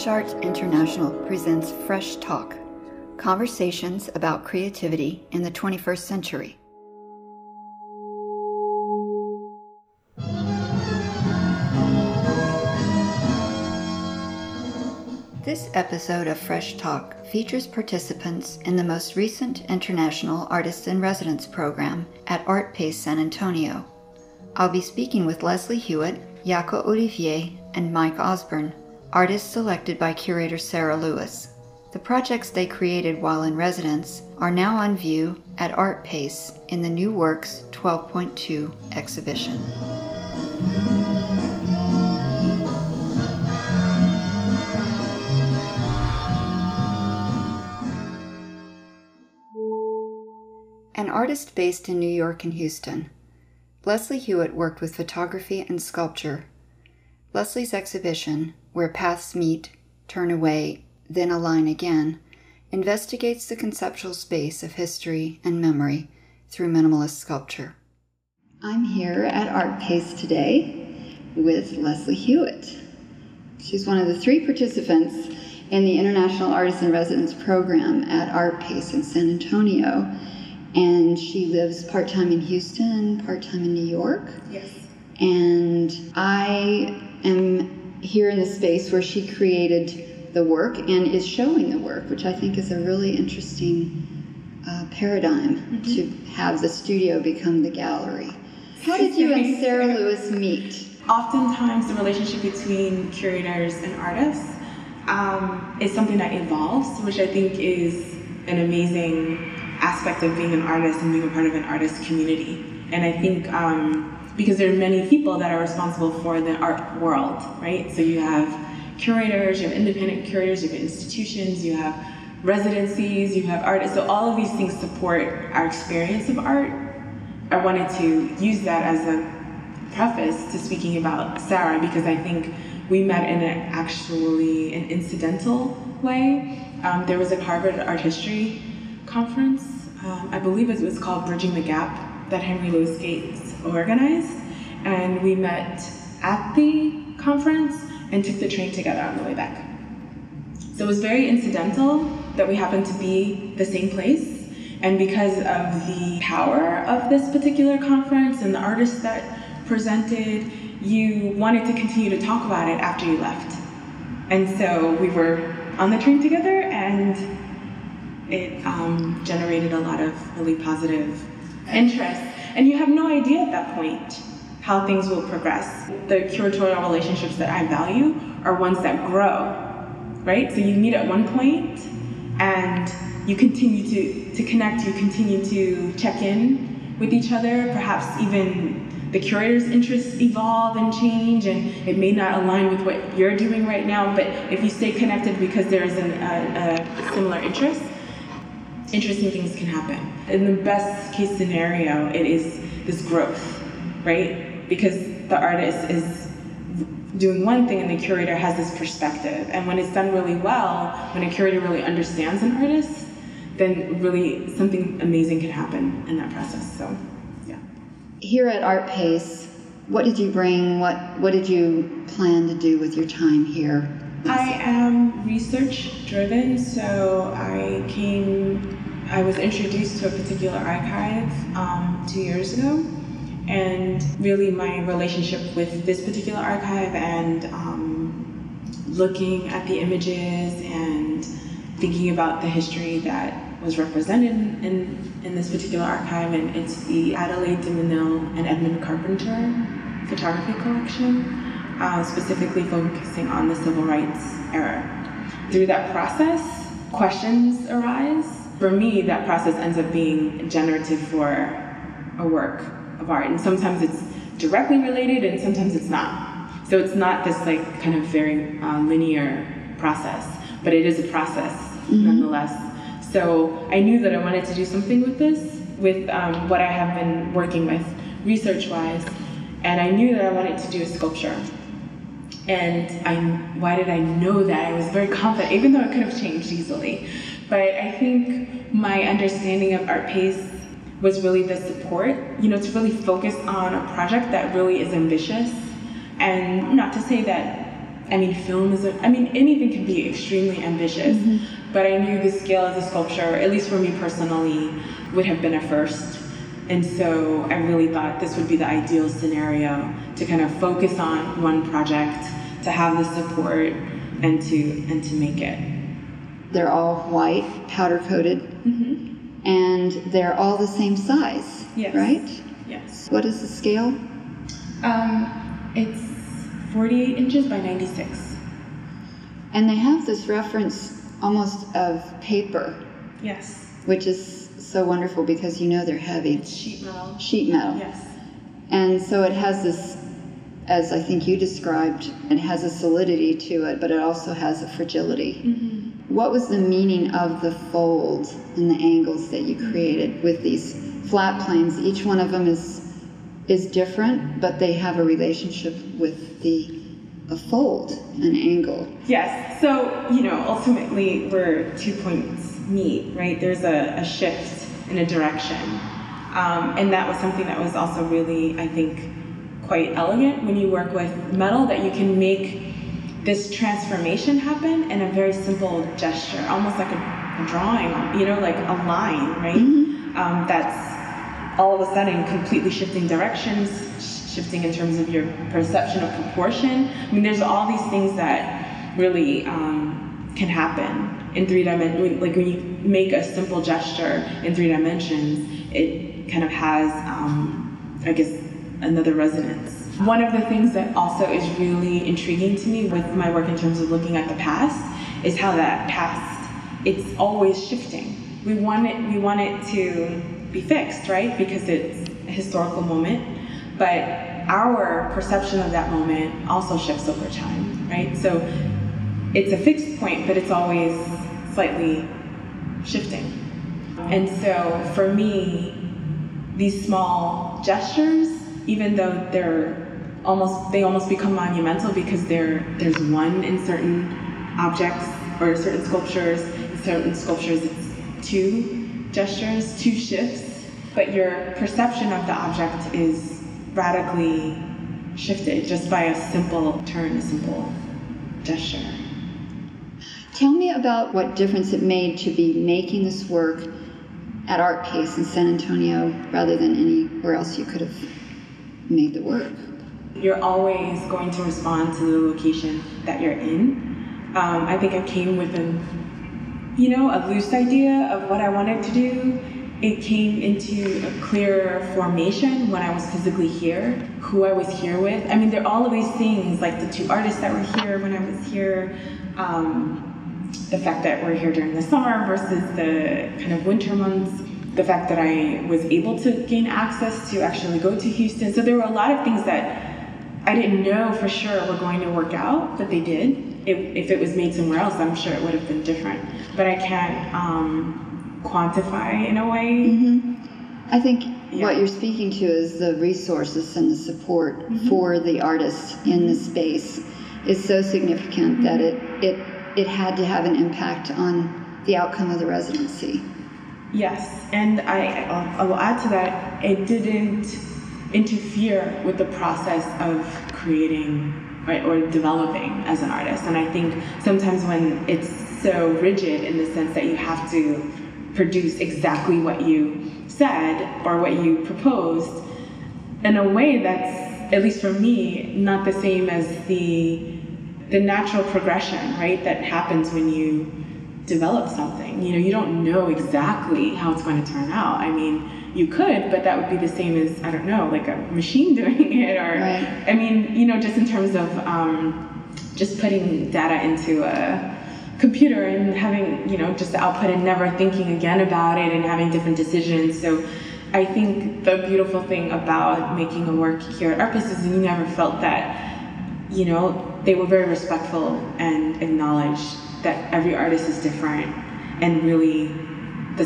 Fresh Arts International presents Fresh Talk conversations about creativity in the 21st century. This episode of Fresh Talk features participants in the most recent International Artists in Residence program at ArtPace San Antonio. I'll be speaking with Leslie Hewitt, Jaco Olivier, and Mike Osborne, artists selected by curator Sarah Lewis. The projects they created while in residence are now on view at ArtPace in the New Works 12.2 exhibition. An artist based in New York and Houston, Leslie Hewitt worked with photography and sculpture. Leslie's exhibition, Where Paths Meet, Turn Away, Then Align Again, investigates the conceptual space of history and memory through minimalist sculpture. I'm here at ArtPace today with Leslie Hewitt. She's one of the three participants in the International Artist in Residence program at ArtPace in San Antonio and she lives part time in Houston, part time in New York. Yes. And I am here in the space where she created the work and is showing the work, which I think is a really interesting uh, paradigm mm-hmm. to have the studio become the gallery. How did you and Sarah Lewis meet? Oftentimes, the relationship between curators and artists um, is something that evolves, which I think is an amazing aspect of being an artist and being a part of an artist community. And I think um, because there are many people that are responsible for the art world, right? So you have curators, you have independent curators, you have institutions, you have residencies, you have artists. So all of these things support our experience of art. I wanted to use that as a preface to speaking about Sarah because I think we met in an actually an incidental way. Um, there was a Harvard art history conference. Um, I believe it was called Bridging the Gap that Henry Louis Gates organized. And we met at the conference and took the train together on the way back. So it was very incidental that we happened to be the same place. And because of the power of this particular conference and the artists that presented, you wanted to continue to talk about it after you left. And so we were on the train together and it um, generated a lot of really positive interest. And you have no idea at that point how things will progress. The curatorial relationships that I value are ones that grow, right? So you meet at one point and you continue to, to connect, you continue to check in with each other, perhaps even the curator's interests evolve and change, and it may not align with what you're doing right now, but if you stay connected because there is an, a, a similar interest, interesting things can happen. In the best case scenario, it is this growth, right? Because the artist is doing one thing and the curator has this perspective. And when it's done really well, when a curator really understands an artist, then really something amazing can happen in that process. So, yeah. Here at ArtPace, what did you bring? What what did you plan to do with your time here? I am research driven, so I came I was introduced to a particular archive um, two years ago, and really my relationship with this particular archive and um, looking at the images and thinking about the history that was represented in, in this particular archive, and it's the Adelaide de and Edmund Carpenter photography collection, uh, specifically focusing on the civil rights era. Through that process, questions arise for me, that process ends up being generative for a work of art. And sometimes it's directly related and sometimes it's not. So it's not this like kind of very uh, linear process, but it is a process mm-hmm. nonetheless. So I knew that I wanted to do something with this, with um, what I have been working with research wise, and I knew that I wanted to do a sculpture. And I, why did I know that? I was very confident, even though it could have changed easily. But I think my understanding of ArtPace was really the support, you know, to really focus on a project that really is ambitious. And not to say that I mean, film is, a, I mean, anything can be extremely ambitious, mm-hmm. but I knew the scale of the sculpture, at least for me personally, would have been a first. And so I really thought this would be the ideal scenario to kind of focus on one project, to have the support, and to and to make it. They're all white, powder coated, mm-hmm. and they're all the same size. Yes. Right. Yes. What is the scale? Um, it's 48 inches by 96. And they have this reference almost of paper. Yes. Which is so wonderful because you know they're heavy. It's sheet metal. Sheet metal. Yes. And so it has this, as I think you described, it has a solidity to it, but it also has a fragility. Mm-hmm. What was the meaning of the fold and the angles that you created with these flat planes? Each one of them is is different, but they have a relationship with the a fold, an angle. Yes. So, you know, ultimately where two points meet, right? There's a, a shift in a direction. Um, and that was something that was also really, I think, quite elegant when you work with metal, that you can make this transformation happen in a very simple gesture, almost like a, drawing, you know, like a line, right? Mm-hmm. Um, that's all of a sudden completely shifting directions, shifting in terms of your perception of proportion. I mean, there's all these things that really um, can happen in three dimensions. Like when you make a simple gesture in three dimensions, it kind of has, um, I guess, another resonance. One of the things that also is really intriguing to me with my work in terms of looking at the past is how that past, it's always shifting. We want it, we want it to be fixed, right? Because it's a historical moment. But our perception of that moment also shifts over time, right? So it's a fixed point, but it's always slightly shifting. And so for me, these small gestures, even though they're almost they almost become monumental because there there's one in certain objects or certain sculptures, in certain sculptures it's two gestures, two shifts, but your perception of the object is radically shifted just by a simple turn, a simple gesture. Tell me about what difference it made to be making this work at ArtPace in San Antonio rather than anywhere else you could have made the work. You're always going to respond to the location that you're in. Um, I think I came with an you know, a loose idea of what I wanted to do. It came into a clearer formation when I was physically here, who I was here with. I mean, there are all of these things, like the two artists that were here when I was here, um, the fact that we're here during the summer versus the kind of winter months, the fact that I was able to gain access to actually go to Houston. So there were a lot of things that I didn't know for sure it were going to work out, but they did if, if it was made somewhere else, I'm sure it would have been different. But I can't um, quantify in a way. Mm-hmm. I think yeah. what you're speaking to is the resources and the support mm-hmm. for the artists in the space is so significant mm-hmm. that it, it it had to have an impact on the outcome of the residency. Yes, and I, I will add to that, it didn't interfere with the process of creating right, or developing as an artist. And I think sometimes when it's so rigid in the sense that you have to produce exactly what you said or what you proposed, in a way that's, at least for me, not the same as the the natural progression, right, that happens when you develop something. You know, you don't know exactly how it's going to turn out. I mean, you could, but that would be the same as I don't know, like a machine doing it, or right. I mean, you know, just in terms of um, just putting data into a computer and having you know just the output and never thinking again about it and having different decisions. So. I think the beautiful thing about making a work here at ArtPace is you never felt that, you know, they were very respectful and acknowledged that every artist is different and really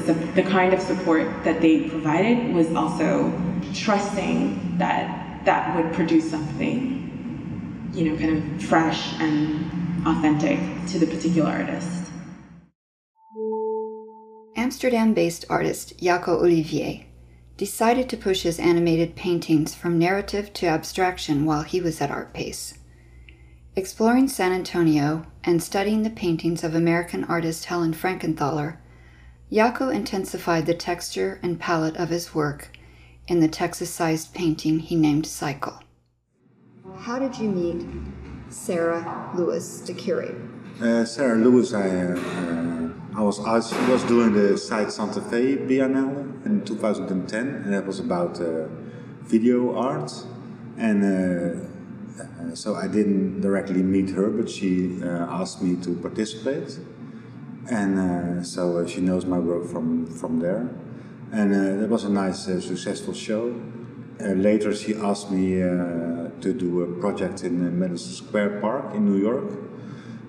the, the kind of support that they provided was also trusting that that would produce something, you know, kind of fresh and authentic to the particular artist. Amsterdam based artist Jaco Olivier decided to push his animated paintings from narrative to abstraction while he was at ArtPace. Exploring San Antonio and studying the paintings of American artist Helen Frankenthaler, Jaco intensified the texture and palette of his work in the Texas sized painting he named Cycle. How did you meet Sarah Lewis, the curator? Uh, Sarah Lewis, I, uh, I was she was doing the Site Santa Fe Biennale in 2010, and that was about uh, video art. And uh, uh, so I didn't directly meet her, but she uh, asked me to participate, and so she knows my work from from there. And it was a nice, successful show. later, she asked me to do a project in Madison Square Park in New York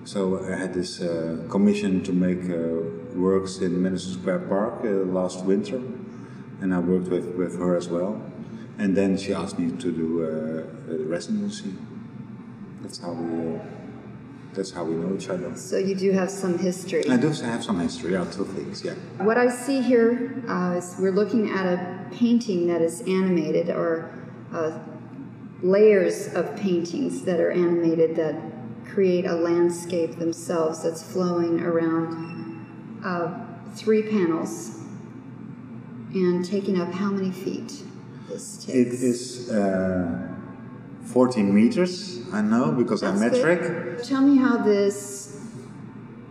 so I had this uh, commission to make uh, works in Madison Square Park uh, last winter, and I worked with, with her as well. And then she asked me to do uh, a residency. That's how we. Uh, that's how we know each other. So you do have some history. I do have some history. Yeah, two things. Yeah. What I see here uh, is we're looking at a painting that is animated, or layers of paintings that are animated that create a landscape themselves that's flowing around uh, three panels and taking up how many feet this takes? It is uh, 14 meters, I know, because that's I'm metric. Good. Tell me how this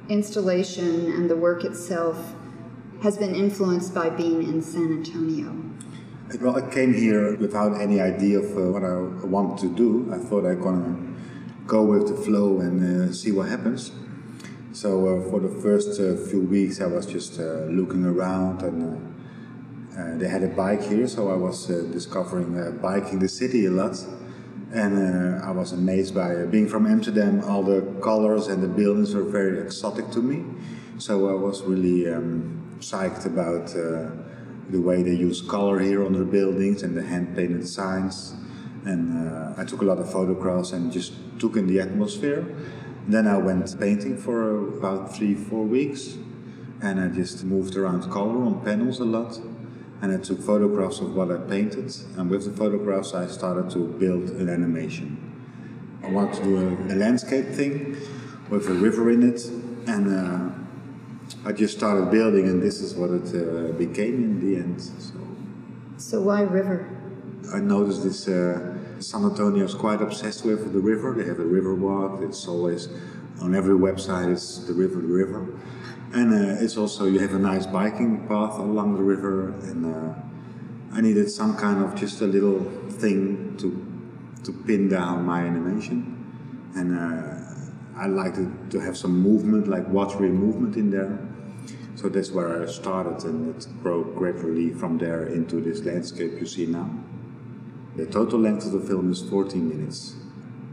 installation and the work itself has been influenced by being in San Antonio. Well, I came here without any idea of uh, what I wanted to do. I thought I'm going to go with the flow and uh, see what happens. So uh, for the first uh, few weeks, I was just uh, looking around, and uh, uh, they had a bike here, so I was discovering biking the city a lot. And I was amazed by being from Amsterdam. All the colors and the buildings were very exotic to me. So I was really um, psyched about the way they use color here on the buildings and the hand painted signs and uh, I took a lot of photographs and just took in the atmosphere. Then I went painting for about three, four weeks, and I just moved around color on panels a lot. And I took photographs of what I painted, and with the photographs, I started to build an animation. I wanted to do a, a landscape thing with a river in it, and uh, I just started building, and this is what it uh, became in the end. So, so why river? I noticed this. Uh, San Antonio is quite obsessed with the river. They have a river walk. It's always on every website. It's the river, the river, and uh, it's also you have a nice biking path along the river. And uh, I needed some kind of just a little thing to to pin down my animation, and uh, I like to, to have some movement, like watery movement in there. So that's where I started, and it grew gradually from there into this landscape you see now. The total length of the film is 14 minutes.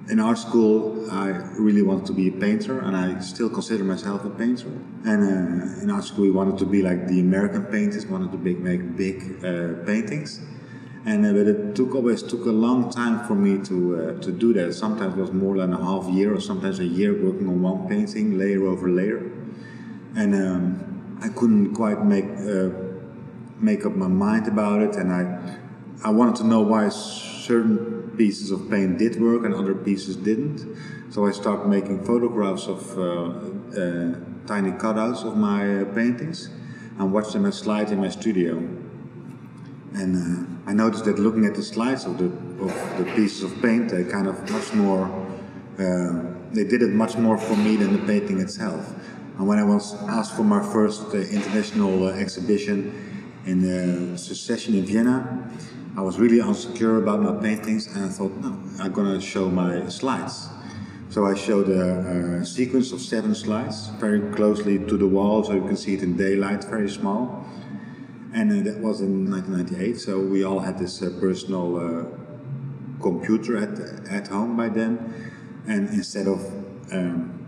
In art school, I really wanted to be a painter, and I still consider myself a painter. And uh, in art school, we wanted to be like the American painters, wanted to make big uh, paintings. And uh, but it took always took a long time for me to uh, to do that. Sometimes it was more than a half year, or sometimes a year, working on one painting, layer over layer. And um, I couldn't quite make uh, make up my mind about it, and I I wanted to know why certain pieces of paint did work and other pieces didn't. So I started making photographs of uh, uh, tiny cutouts of my uh, paintings and watched them as slides in my studio. And uh, I noticed that looking at the slides of the of the pieces of paint, they kind of much more. Uh, they did it much more for me than the painting itself. And when I was asked for my first uh, international exhibition in the Secession in Vienna, I was really insecure about my paintings and I thought, no, I'm gonna show my slides. So I showed a, a, sequence of seven slides very closely to the wall so you can see it in daylight, very small. And uh, that was in 1998, so we all had this uh, personal uh, computer at, at home by then. And instead of um,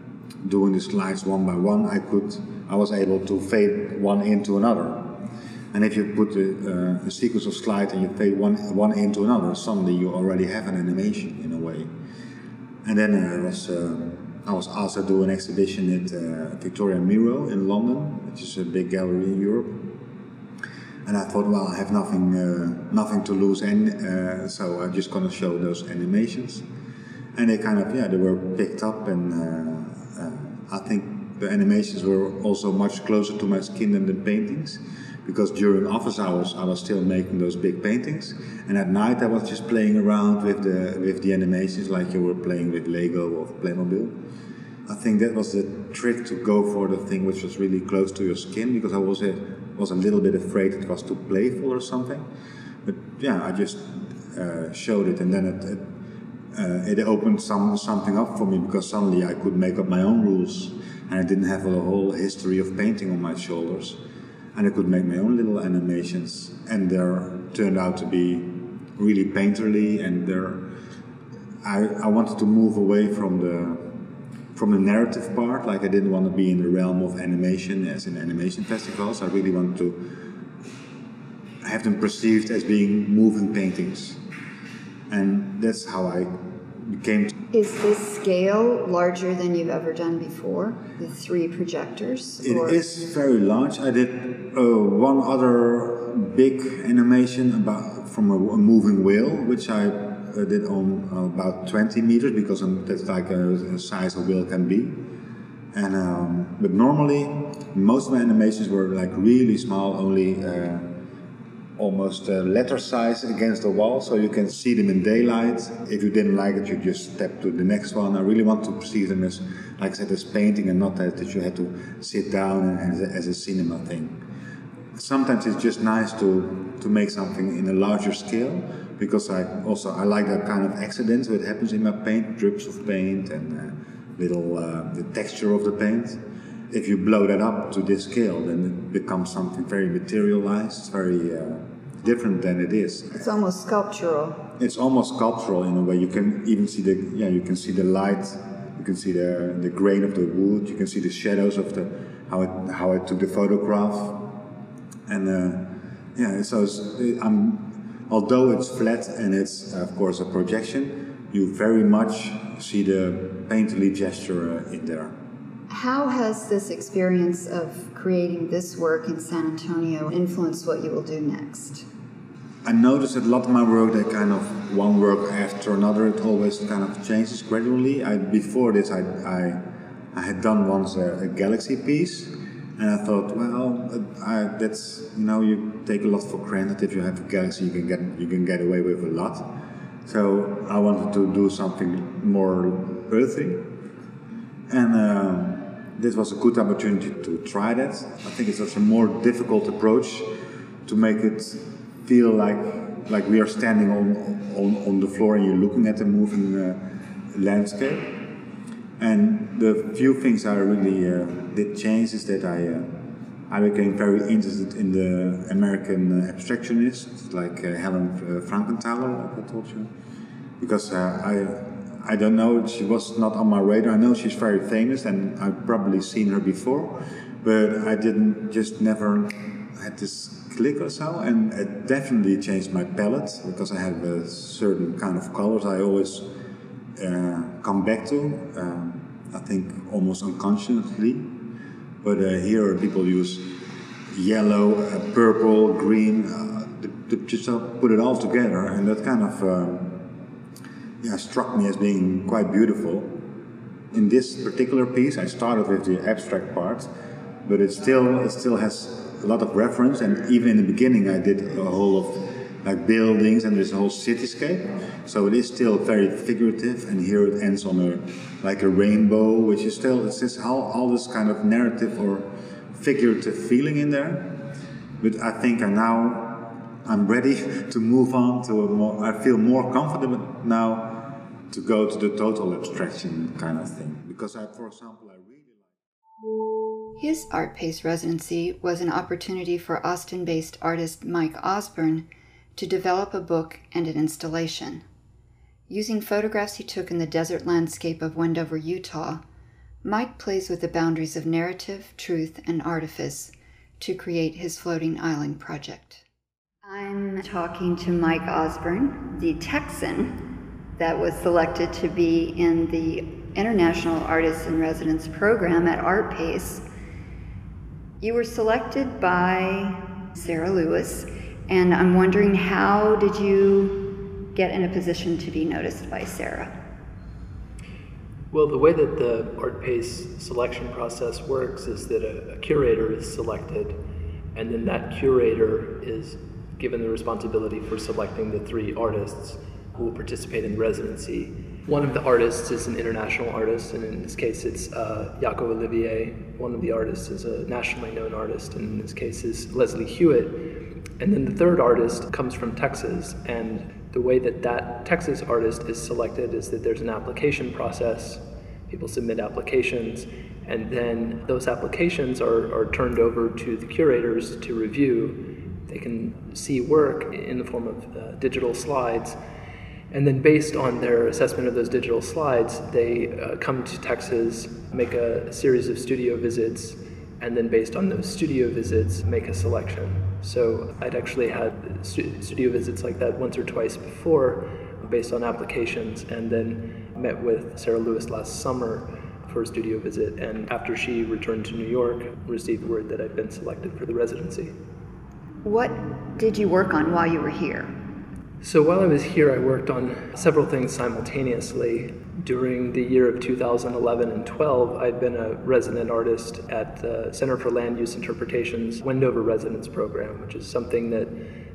doing the slides one by one, I could, I was able to fade one into another. And if you put a, uh, a sequence of slides and you fade one, one into another, suddenly you already have an animation in a way. And then uh, I was uh, I was asked to do an exhibition at uh, Victoria Miro in London, which is a big gallery in Europe. And I thought, well, I have nothing uh, nothing to lose, and uh, so I'm just gonna show those animations. and they kind of yeah they were picked up, and I think the animations were also much closer to my skin than the paintings because during office hours I was still making those big paintings, and at night I was just playing around with the with the animations like you were playing with Lego or Playmobil. I think that was the trick to go for the thing which was really close to your skin because I was a, was a little bit afraid it was too playful or something. But yeah, I just uh, showed it, and then it it, uh, it opened some something up for me because suddenly I could make up my own rules, and I didn't have a whole history of painting on my shoulders and I could make my own little animations, and they're turned out to be really painterly, and there, I, I wanted to move away from the from the narrative part. Like I didn't want to be in the realm of animation as in animation festivals. I really wanted to have them perceived as being moving paintings, and that's how I became. Is this scale larger than you've ever done before? The three projectors? It or? is very large. I did uh, one other big animation about from a, a moving wheel, which I uh, did on uh, about 20 meters because um, that's like a, a, size a wheel can be. And um, but normally most of my animations were like really small, only uh, almost uh, letter size against the wall so you can see them in daylight. If you didn't like it, you just step to the next one. I really want to perceive them as, like I said, as painting and not that, that you had to sit down and, as, a, as a cinema thing. Sometimes it's just nice to, to make something in a larger scale because I also I like that kind of accidents that happens in my paint, drips of paint and uh, little uh, the texture of the paint if you blow that up to this scale, then it becomes something very materialized, very uh, different than it is. It's almost sculptural. It's almost sculptural in a way. You can even see the yeah, you can see the light, you can see the the grain of the wood, you can see the shadows of the how it how I took the photograph, and uh, yeah, so it's, I'm although it's flat and it's of course a projection, you very much see the painterly gesture uh, in there. How has this experience of creating this work in San Antonio influenced what you will do next? I noticed that a lot of my work, they kind of one work after another, it always kind of changes gradually. I, before this, I, I, I had done once a, a, galaxy piece, and I thought, well, I, that's you know, you take a lot for granted. If you have a galaxy, you can get you can get away with a lot. So I wanted to do something more earthy, and. Uh, this was a good opportunity to try that. I think it's such a more difficult approach to make it feel like like we are standing on on, on the floor and you're looking at the moving uh, landscape. And the few things I really uh, did change is that I uh, I became very interested in the American uh, abstractionists like uh, Helen uh, Frankenthaler, like I told you, because I I don't know. She was not on my radar. I know she's very famous, and I've probably seen her before, but I didn't just never had this click or so. And it definitely changed my palette because I have a certain kind of colors I always uh, come back to. Um, I think almost unconsciously, but uh, here people use yellow, uh, purple, green, uh, to, to just put it all together, and that kind of. Um, yeah, struck me as being quite beautiful. In this particular piece, I started with the abstract part, but it still it still has a lot of reference. And even in the beginning, I did a whole of like buildings and there's a whole cityscape. So it is still very figurative. And here it ends on a like a rainbow, which is still it's just all, all this kind of narrative or figurative feeling in there. But I think I now I'm ready to move on to a more. I feel more comfortable now to go to the total abstraction kind of thing. Because I, for example, I really like. His ArtPace residency was an opportunity for Austin based artist Mike Osborne to develop a book and an installation. Using photographs he took in the desert landscape of Wendover, Utah, Mike plays with the boundaries of narrative, truth, and artifice to create his floating island project. I'm talking to Mike Osborne, the Texan that was selected to be in the International Artists in Residence program at ArtPace. You were selected by Sarah Lewis, and I'm wondering how did you get in a position to be noticed by Sarah? Well, the way that the ArtPace selection process works is that a, a curator is selected, and then that curator is given the responsibility for selecting the three artists who will participate in residency. One of the artists is an international artist, and in this case, it's uh, Jaco Olivier. One of the artists is a nationally known artist, and in this case, is Leslie Hewitt. And then the third artist comes from Texas, and the way that that Texas artist is selected is that there's an application process. People submit applications, and then those applications are, are turned over to the curators to review. They can see work in the form of uh, digital slides. And then, based on their assessment of those digital slides, they uh, come to Texas, make a series of studio visits, and then, based on those studio visits, make a selection. So I'd actually had studio visits like that once or twice before based on applications and then met with Sarah Lewis last summer for a studio visit and after she returned to New York received word that I'd been selected for the residency. What did you work on while you were here? So while I was here, I worked on several things simultaneously. During the year of 2011 and 12, I'd been a resident artist at the Center for Land Use Interpretation's Wendover Residence Program, which is something that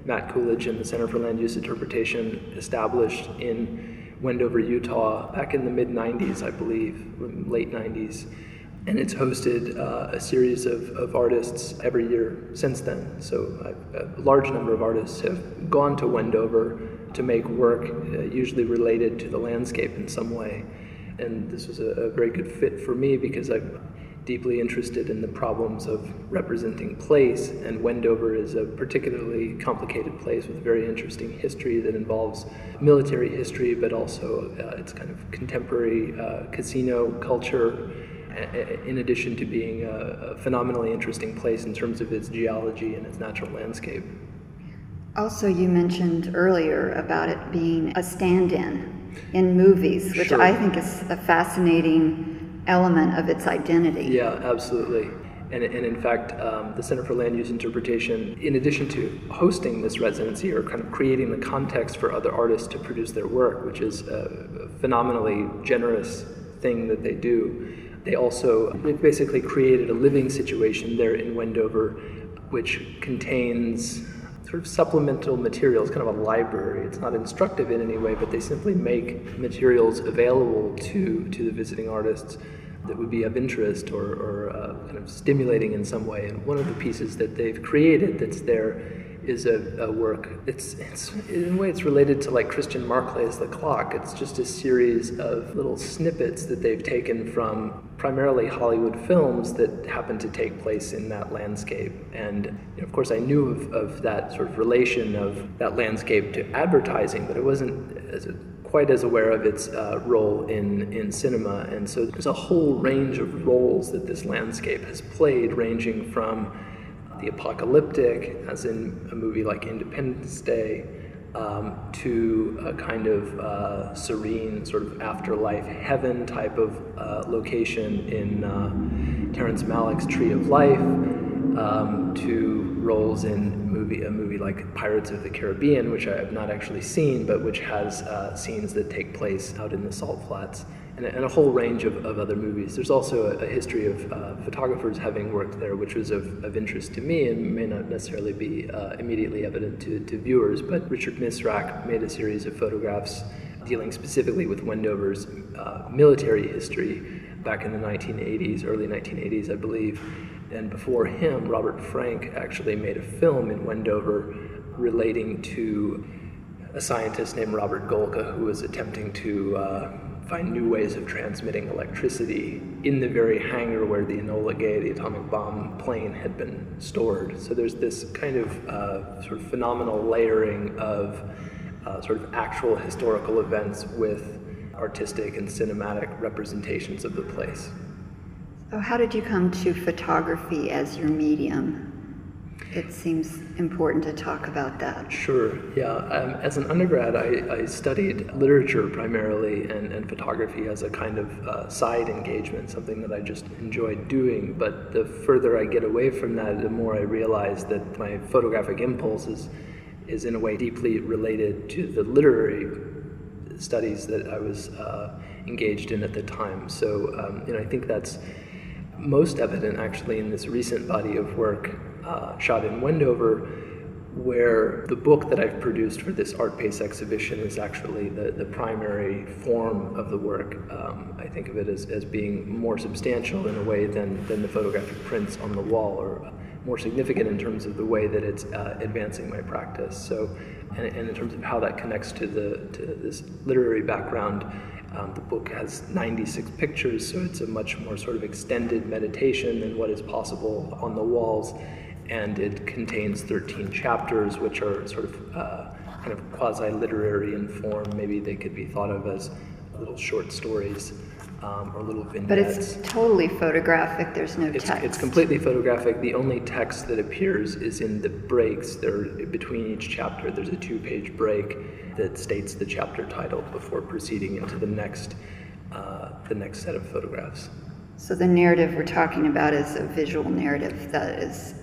Matt Coolidge and the Center for Land Use Interpretation established in Wendover, Utah, back in the mid 90s, I believe, late 90s and it's hosted uh, a series of, of artists every year since then. So a large number of artists have gone to Wendover to make work, uh, usually related to the landscape in some way. And this was a, a, very good fit for me because I'm deeply interested in the problems of representing place, and Wendover is a particularly complicated place with a very interesting history that involves military history, but also uh, its kind of contemporary uh, casino culture in addition to being a, phenomenally interesting place in terms of its geology and its natural landscape. Also, you mentioned earlier about it being a stand in in movies, which sure. I think is a fascinating element of its identity. Yeah, absolutely. And, and in fact, um, the Center for Land Use Interpretation, in addition to hosting this residency or kind of creating the context for other artists to produce their work, which is a phenomenally generous thing that they do, they also basically created a living situation there in Wendover, which contains sort of supplemental materials, kind of a library. It's not instructive in any way, but they simply make materials available to, to the visiting artists that would be of interest or, or uh, kind of stimulating in some way. And one of the pieces that they've created that's there is a, a, work. It's, it's in a way it's related to like Christian Marclay's The Clock. It's just a series of little snippets that they've taken from primarily Hollywood films that happen to take place in that landscape. And you know, of course, I knew of, of, that sort of relation of that landscape to advertising, but I wasn't as a, quite as aware of its uh, role in, in cinema. And so there's a whole range of roles that this landscape has played, ranging from the apocalyptic, as in a movie like Independence Day, um, to a kind of uh, serene, sort of afterlife heaven type of uh, location in uh, Terrence Malick's Tree of Life, um, to roles in movie a movie like Pirates of the Caribbean, which I have not actually seen, but which has uh, scenes that take place out in the salt flats and a, and a whole range of, of other movies. There's also a, a history of uh, photographers having worked there, which was of, of interest to me and may not necessarily be uh, immediately evident to, to viewers. But Richard Misrach made a series of photographs dealing specifically with Wendover's uh, military history back in the 1980s, early 1980s, I believe. And before him, Robert Frank actually made a film in Wendover relating to a scientist named Robert Golka who was attempting to uh, find new ways of transmitting electricity in the very hangar where the Enola Gay, the atomic bomb plane, had been stored. So there's this kind of uh, sort of phenomenal layering of uh, sort of actual historical events with artistic and cinematic representations of the place. So, how did you come to photography as your medium? It seems important to talk about that. Sure, yeah. Um, as an undergrad, I, I, studied literature primarily and, and photography as a kind of uh, side engagement, something that I just enjoyed doing. But the further I get away from that, the more I realize that my photographic impulse is, is in a way deeply related to the literary studies that I was uh, engaged in at the time. So, um, you know, I think that's most evident actually in this recent body of work uh, shot in Wendover, where the book that I've produced for this art pace exhibition is actually the, the primary form of the work. Um, I think of it as, as being more substantial in a way than, than the photographic prints on the wall, or more significant in terms of the way that it's uh, advancing my practice. So, and, and, in terms of how that connects to the to this literary background, um, the book has 96 pictures, so it's a much more sort of extended meditation than what is possible on the walls. And it contains 13 chapters, which are sort of uh, kind of quasi literary in form. Maybe they could be thought of as little short stories um, or little vignettes. But it's totally photographic. There's no it's, text. It's completely photographic. The only text that appears is in the breaks. There, between each chapter, there's a two-page break that states the chapter title before proceeding into the next, uh, the next set of photographs. So the narrative we're talking about is a visual narrative that is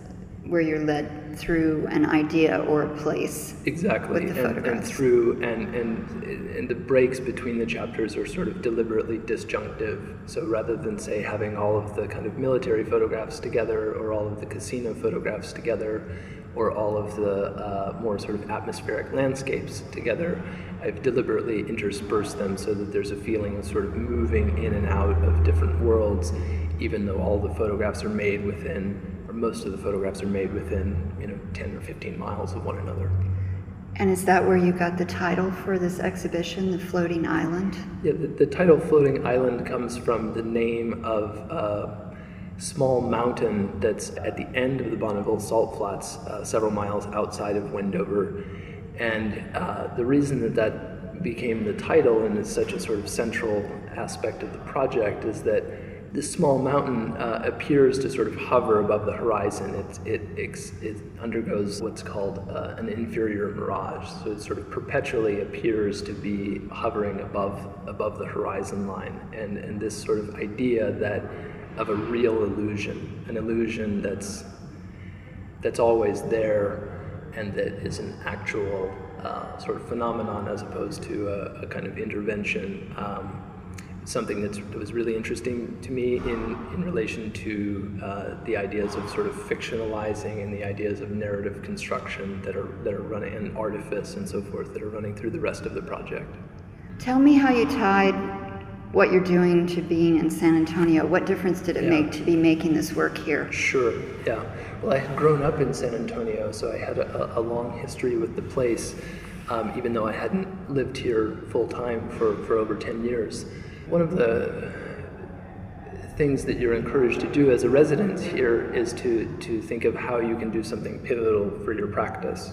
where you're led through an idea or a place. Exactly, with the and, and through and, and and the breaks between the chapters are sort of deliberately disjunctive. So rather than say having all of the kind of military photographs together, or all of the casino photographs together, or all of the uh, more sort of atmospheric landscapes together, I've deliberately interspersed them so that there's a feeling of sort of moving in and out of different worlds, even though all the photographs are made within most of the photographs are made within, you know, 10 or 15 miles of one another. And is that where you got the title for this exhibition, The Floating Island? Yeah, the, the title Floating Island comes from the name of a small mountain that's at the end of the Bonneville Salt Flats, uh, several miles outside of Wendover. And uh, the reason that that became the title and is such a sort of central aspect of the project is that this small mountain uh, appears to sort of hover above the horizon. It, it, it undergoes what's called uh, an inferior mirage. So it sort of perpetually appears to be hovering above, above the horizon line. And, and this sort of idea that of a real illusion, an illusion that's, that's always there and that is an actual uh, sort of phenomenon as opposed to a, a kind of intervention. Um, something that was really interesting to me in, in relation to uh, the ideas of sort of fictionalizing and the ideas of narrative construction that are that are running and artifice and so forth that are running through the rest of the project. Tell me how you tied what you're doing to being in San Antonio. What difference did it yeah. make to be making this work here? Sure. Yeah. Well, I had grown up in San Antonio, so I had a, a long history with the place, um, even though I hadn't lived here full time for, for over 10 years. One of the things that you're encouraged to do as a resident here is to, to think of how you can do something pivotal for your practice.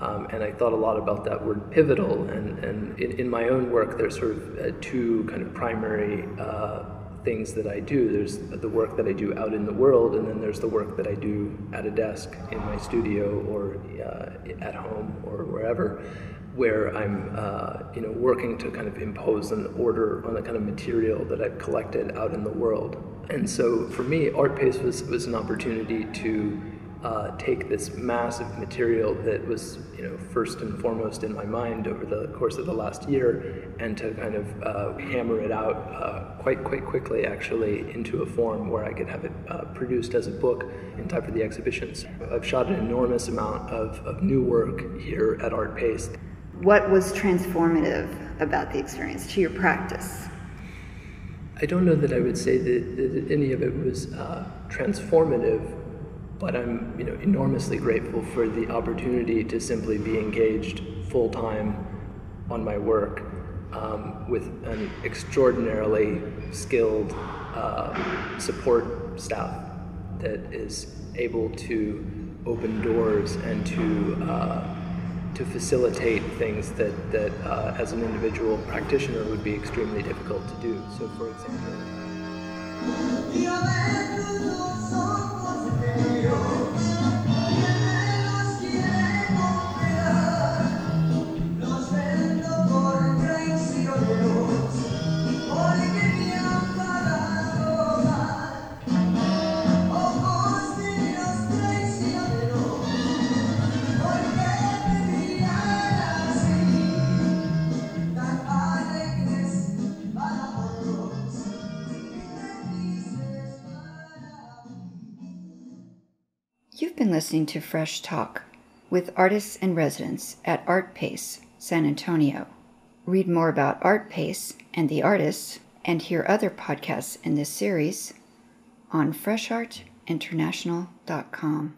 Um, and I thought a lot about that word pivotal. And, and in, in my own work, there's sort of uh, two kind of primary uh, things that I do. There's the work that I do out in the world, and then there's the work that I do at a desk in my studio or uh, at home or wherever where I'm, uh, you know, working to kind of impose an order on the kind of material that I've collected out in the world. And so for me, Art Pace was, was an opportunity to uh, take this massive material that was, you know, first and foremost in my mind over the course of the last year, and to kind of uh, hammer it out uh, quite, quite quickly, actually, into a form where I could have it uh, produced as a book in time for the exhibitions. I've shot an enormous amount of, of new work here at Art Pace what was transformative about the experience to your practice? I don't know that I would say that, that any of it was uh, transformative, but I'm you know enormously grateful for the opportunity to simply be engaged full time on my work um, with an extraordinarily skilled uh, support staff that is able to open doors and to uh, to facilitate things that, that uh, as an individual practitioner would be extremely difficult to do. So, for example, listening to Fresh Talk with artists and residents at Artpace, San Antonio. Read more about Artpace and the artists and hear other podcasts in this series on freshartinternational.com.